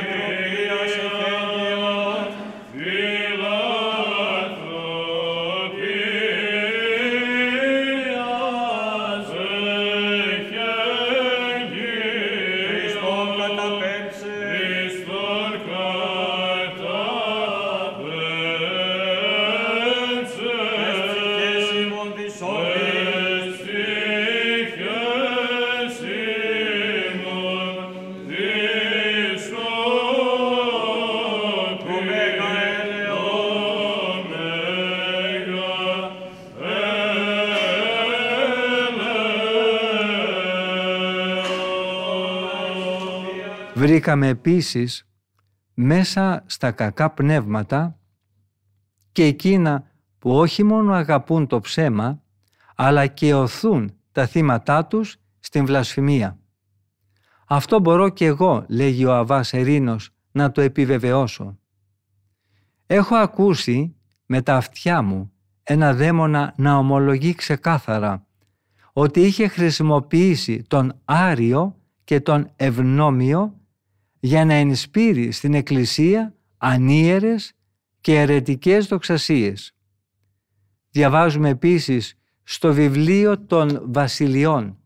Amen. Βρήκαμε επίσης μέσα στα κακά πνεύματα και εκείνα που όχι μόνο αγαπούν το ψέμα, αλλά και οθούν τα θύματά τους στην βλασφημία. Αυτό μπορώ και εγώ, λέγει ο Αβάς Ερήνος, να το επιβεβαιώσω. Έχω ακούσει με τα αυτιά μου ένα δαίμονα να ομολογεί ξεκάθαρα ότι είχε χρησιμοποιήσει τον Άριο και τον Ευνόμιο για να ενσπείρει στην Εκκλησία ανίερες και αιρετικές δοξασίες. Διαβάζουμε επίσης στο βιβλίο των βασιλιών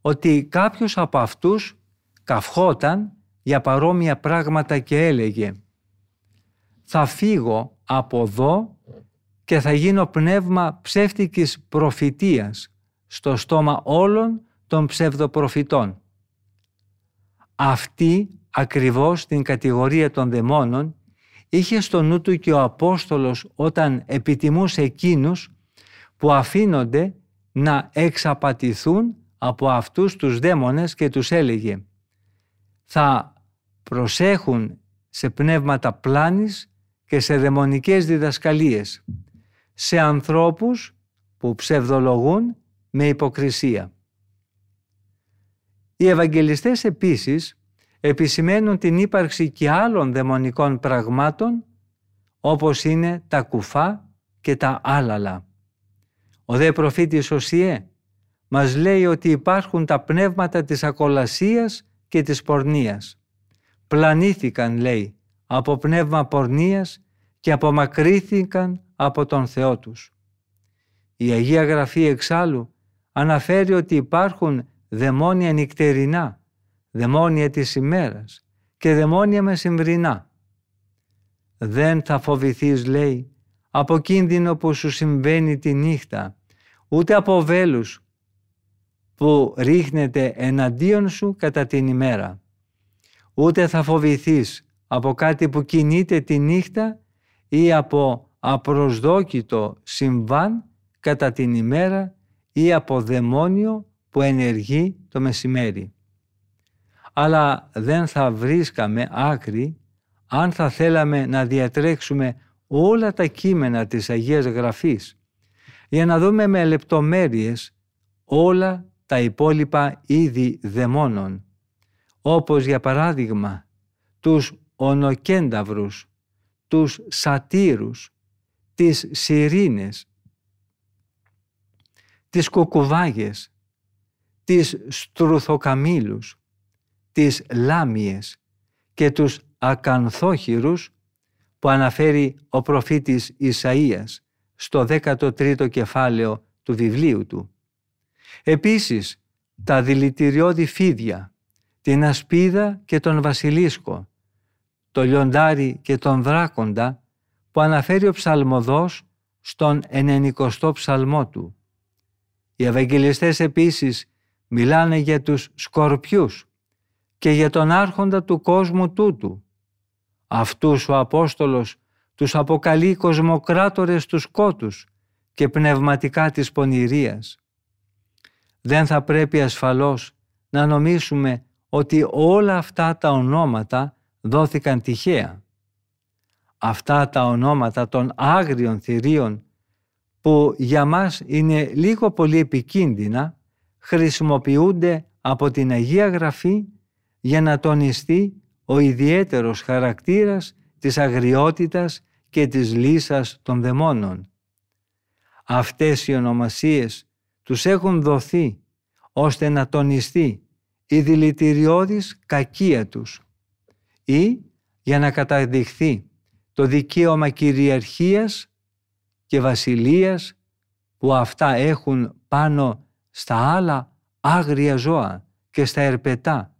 ότι κάποιος από αυτούς καυχόταν για παρόμοια πράγματα και έλεγε «Θα φύγω από εδώ και θα γίνω πνεύμα ψεύτικης προφητείας στο στόμα όλων των ψευδοπροφητών». Αυτή ακριβώς την κατηγορία των δαιμόνων είχε στο νου του και ο Απόστολος όταν επιτιμούσε εκείνους που αφήνονται να εξαπατηθούν από αυτούς τους δαίμονες και τους έλεγε θα προσέχουν σε πνεύματα πλάνης και σε δαιμονικές διδασκαλίες, σε ανθρώπους που ψευδολογούν με υποκρισία. Οι Ευαγγελιστές επίσης επισημαίνουν την ύπαρξη και άλλων δαιμονικών πραγμάτων όπως είναι τα κουφά και τα άλαλα. Ο δε προφήτης Οσιέ μας λέει ότι υπάρχουν τα πνεύματα της ακολασίας και της πορνείας. Πλανήθηκαν, λέει, από πνεύμα πορνείας και απομακρύθηκαν από τον Θεό τους. Η Αγία Γραφή εξάλλου αναφέρει ότι υπάρχουν δαιμόνια νυχτερινά δαιμόνια της ημέρας και δαιμόνια μεσημβρινά. Δεν θα φοβηθείς, λέει, από κίνδυνο που σου συμβαίνει τη νύχτα, ούτε από βέλους που ρίχνεται εναντίον σου κατά την ημέρα. Ούτε θα φοβηθείς από κάτι που κινείται τη νύχτα ή από απροσδόκητο συμβάν κατά την ημέρα ή από δαιμόνιο που ενεργεί το μεσημέρι αλλά δεν θα βρίσκαμε άκρη αν θα θέλαμε να διατρέξουμε όλα τα κείμενα της Αγίας Γραφής για να δούμε με λεπτομέρειες όλα τα υπόλοιπα είδη δαιμόνων, όπως για παράδειγμα τους ονοκένταυρους, τους σατήρους, τις σιρήνες, τις κουκουβάγες, τις στρουθοκαμήλους, τις λάμιες και τους ακανθόχειρους που αναφέρει ο προφήτης Ισαΐας στο 13ο κεφάλαιο του βιβλίου του. Επίσης, τα δηλητηριώδη φίδια, την ασπίδα και τον βασιλίσκο, το λιοντάρι και τον δράκοντα που αναφέρει ο ψαλμοδός στον 90ο ψαλμό του. Οι Ευαγγελιστές επίσης μιλάνε για τους σκορπιούς και για τον άρχοντα του κόσμου τούτου. Αυτούς ο Απόστολος τους αποκαλεί κοσμοκράτορες του σκότους και πνευματικά της πονηρίας. Δεν θα πρέπει ασφαλώς να νομίσουμε ότι όλα αυτά τα ονόματα δόθηκαν τυχαία. Αυτά τα ονόματα των άγριων θηρίων που για μας είναι λίγο πολύ επικίνδυνα χρησιμοποιούνται από την Αγία Γραφή για να τονιστεί ο ιδιαίτερος χαρακτήρας της αγριότητας και της λύσας των δαιμόνων. Αυτές οι ονομασίες τους έχουν δοθεί ώστε να τονιστεί η δηλητηριώδης κακία τους ή για να καταδειχθεί το δικαίωμα κυριαρχίας και βασιλείας που αυτά έχουν πάνω στα άλλα άγρια ζώα και στα ερπετά,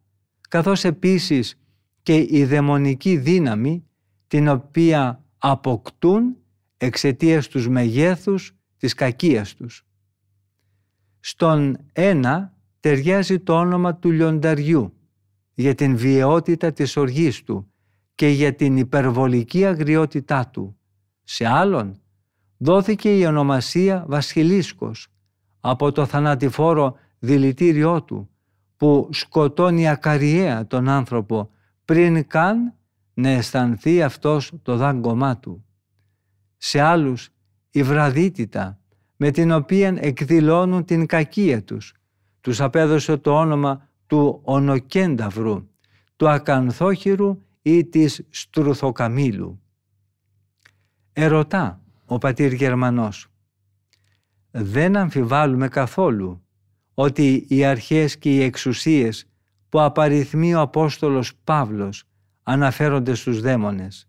καθώς επίσης και η δαιμονική δύναμη την οποία αποκτούν εξαιτίας τους μεγέθους της κακίας τους. Στον ένα ταιριάζει το όνομα του λιονταριού για την βιαιότητα της οργής του και για την υπερβολική αγριότητά του. Σε άλλον δόθηκε η ονομασία Βασιλίσκος από το θανατηφόρο δηλητήριό του που σκοτώνει ακαριέα τον άνθρωπο πριν καν να αισθανθεί αυτός το δάγκωμά του. Σε άλλους η βραδύτητα με την οποία εκδηλώνουν την κακία τους. Τους απέδωσε το όνομα του ονοκένταυρου, του ακανθόχειρου ή της στρουθοκαμήλου. Ερωτά ο πατήρ Γερμανός. Δεν αμφιβάλλουμε καθόλου ότι οι αρχές και οι εξουσίες που απαριθμεί ο Απόστολος Παύλος αναφέρονται στους δαίμονες.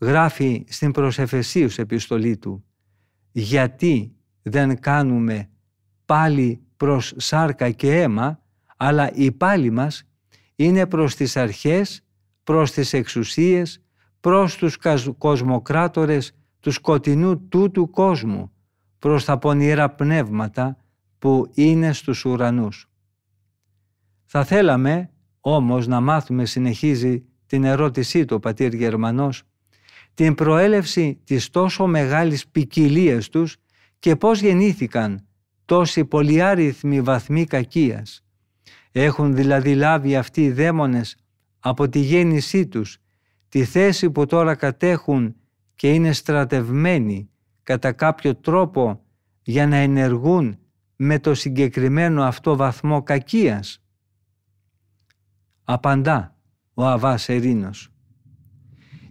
Γράφει στην προσεφεσίους επιστολή του «Γιατί δεν κάνουμε πάλι προς σάρκα και αίμα, αλλά η πάλι μας είναι προς τις αρχές, προς τις εξουσίες, προς τους κοσμοκράτορες τους σκοτεινού τούτου κόσμου, προς τα πονηρά πνεύματα που είναι στους ουρανούς. Θα θέλαμε όμως να μάθουμε, συνεχίζει την ερώτησή του ο πατήρ Γερμανός, την προέλευση της τόσο μεγάλης ποικιλίας τους και πώς γεννήθηκαν τόσοι πολυάριθμοι βαθμοί κακίας. Έχουν δηλαδή λάβει αυτοί οι δαίμονες από τη γέννησή τους τη θέση που τώρα κατέχουν και είναι στρατευμένοι κατά κάποιο τρόπο για να ενεργούν με το συγκεκριμένο αυτό βαθμό κακίας. Απαντά ο Αβάς Ερήνος.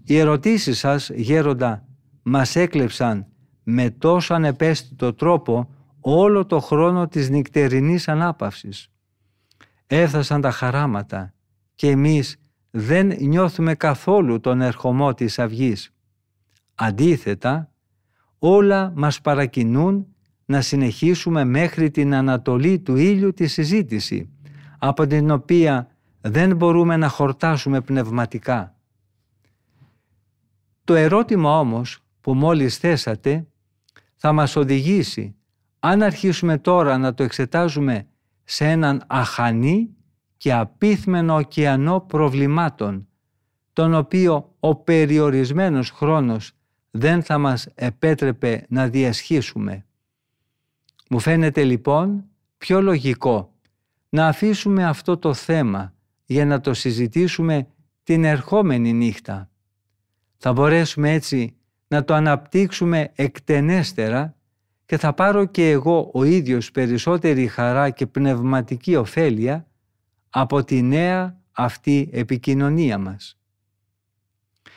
Οι ερωτήσεις σας, γέροντα, μας έκλεψαν με τόσο ανεπαίσθητο τρόπο όλο το χρόνο της νυχτερινής ανάπαυσης. Έφτασαν τα χαράματα και εμείς δεν νιώθουμε καθόλου τον ερχομό της αυγής. Αντίθετα, όλα μας παρακινούν να συνεχίσουμε μέχρι την ανατολή του ήλιου τη συζήτηση, από την οποία δεν μπορούμε να χορτάσουμε πνευματικά. Το ερώτημα όμως που μόλις θέσατε θα μας οδηγήσει, αν αρχίσουμε τώρα να το εξετάζουμε σε έναν αχανή και απίθμενο ωκεανό προβλημάτων, τον οποίο ο περιορισμένος χρόνος δεν θα μας επέτρεπε να διασχίσουμε. Μου φαίνεται λοιπόν πιο λογικό να αφήσουμε αυτό το θέμα για να το συζητήσουμε την ερχόμενη νύχτα. Θα μπορέσουμε έτσι να το αναπτύξουμε εκτενέστερα και θα πάρω και εγώ ο ίδιος περισσότερη χαρά και πνευματική ωφέλεια από τη νέα αυτή επικοινωνία μας.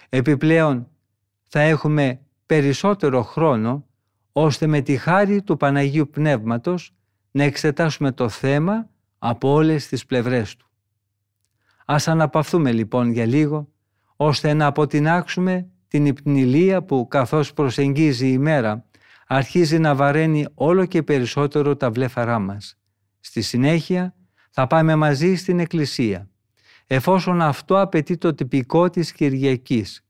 Επιπλέον θα έχουμε περισσότερο χρόνο ώστε με τη χάρη του Παναγίου Πνεύματος να εξετάσουμε το θέμα από όλες τις πλευρές του. Ας αναπαυθούμε λοιπόν για λίγο ώστε να αποτινάξουμε την υπνηλία που καθώς προσεγγίζει η μέρα αρχίζει να βαραίνει όλο και περισσότερο τα βλέφαρά μας. Στη συνέχεια θα πάμε μαζί στην Εκκλησία, εφόσον αυτό απαιτεί το τυπικό της Κυριακής.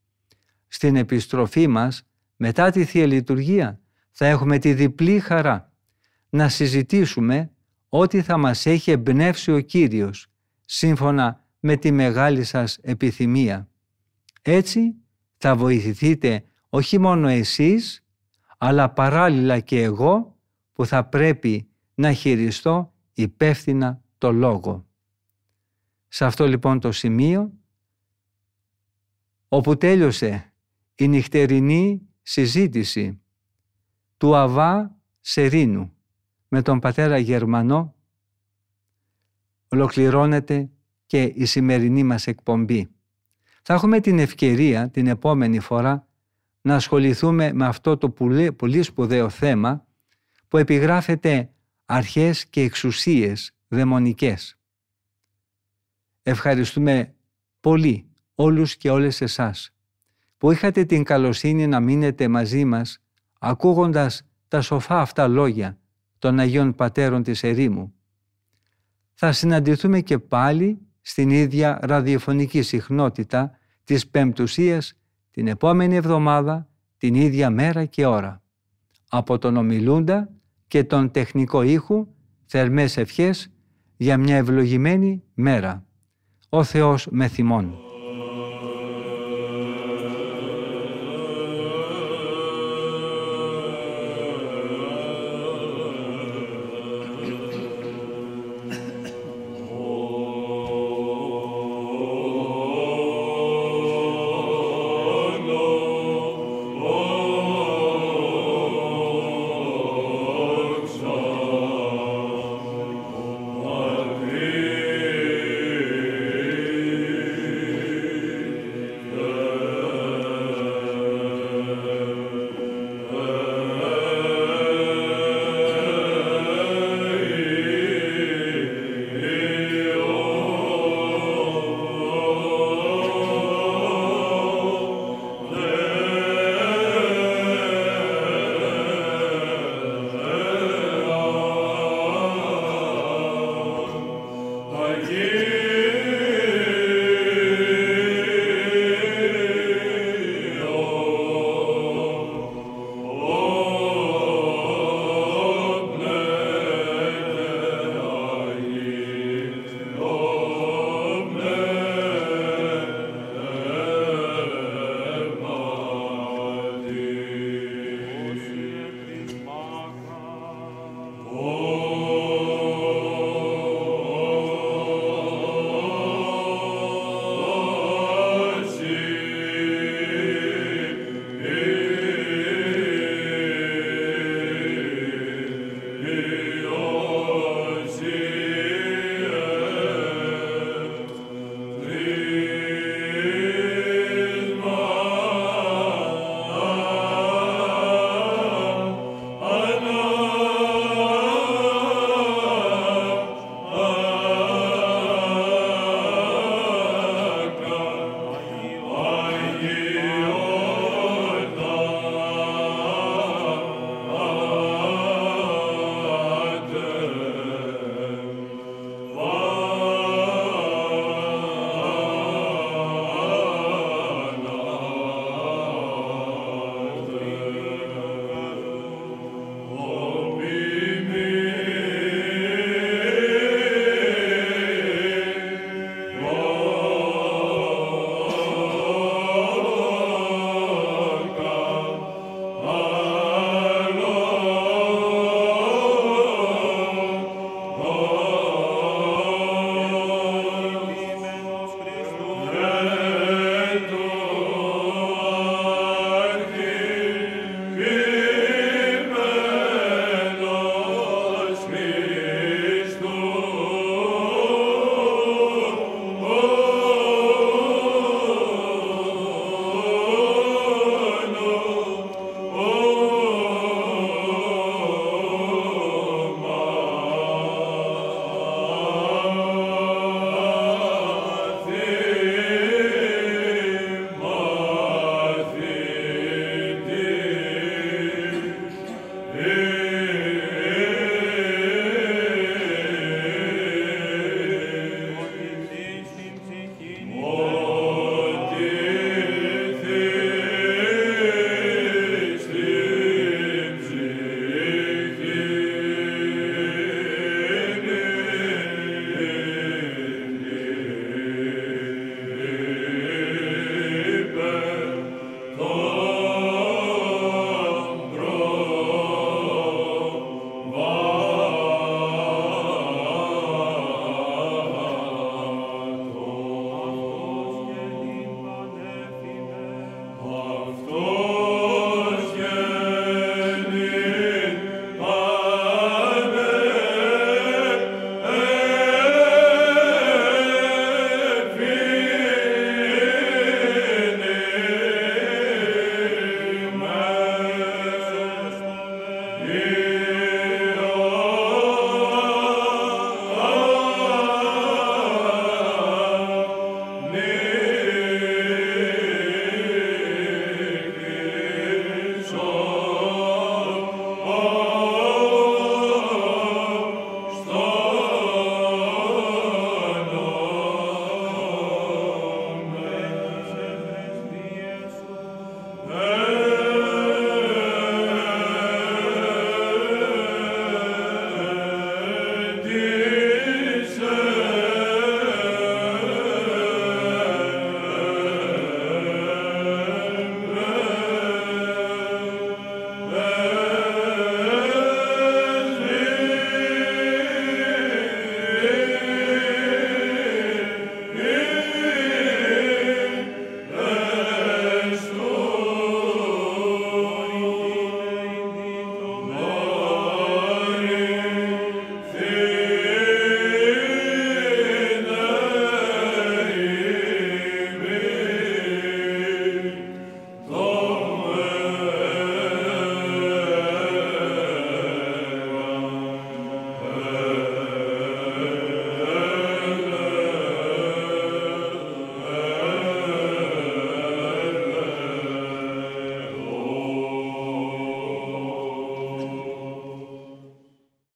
Στην επιστροφή μας, μετά τη Θεία Λειτουργία, θα έχουμε τη διπλή χαρά να συζητήσουμε ό,τι θα μας έχει εμπνεύσει ο Κύριος, σύμφωνα με τη μεγάλη σας επιθυμία. Έτσι θα βοηθηθείτε όχι μόνο εσείς, αλλά παράλληλα και εγώ που θα πρέπει να χειριστώ υπεύθυνα το λόγο. Σε αυτό λοιπόν το σημείο, όπου τέλειωσε η νυχτερινή συζήτηση του Αβά Σερίνου με τον πατέρα Γερμανό, ολοκληρώνεται και η σημερινή μας εκπομπή. Θα έχουμε την ευκαιρία την επόμενη φορά να ασχοληθούμε με αυτό το πολύ, πολύ σπουδαίο θέμα που επιγράφεται αρχές και εξουσίες δαιμονικές. Ευχαριστούμε πολύ όλους και όλες εσάς που είχατε την καλοσύνη να μείνετε μαζί μας ακούγοντας τα σοφά αυτά λόγια των Αγίων Πατέρων της Ερήμου. Θα συναντηθούμε και πάλι στην ίδια ραδιοφωνική συχνότητα της Πεμπτουσίας την επόμενη εβδομάδα, την ίδια μέρα και ώρα. Από τον ομιλούντα και τον τεχνικό ήχου, θερμές ευχές για μια ευλογημένη μέρα. Ο Θεός με θυμών.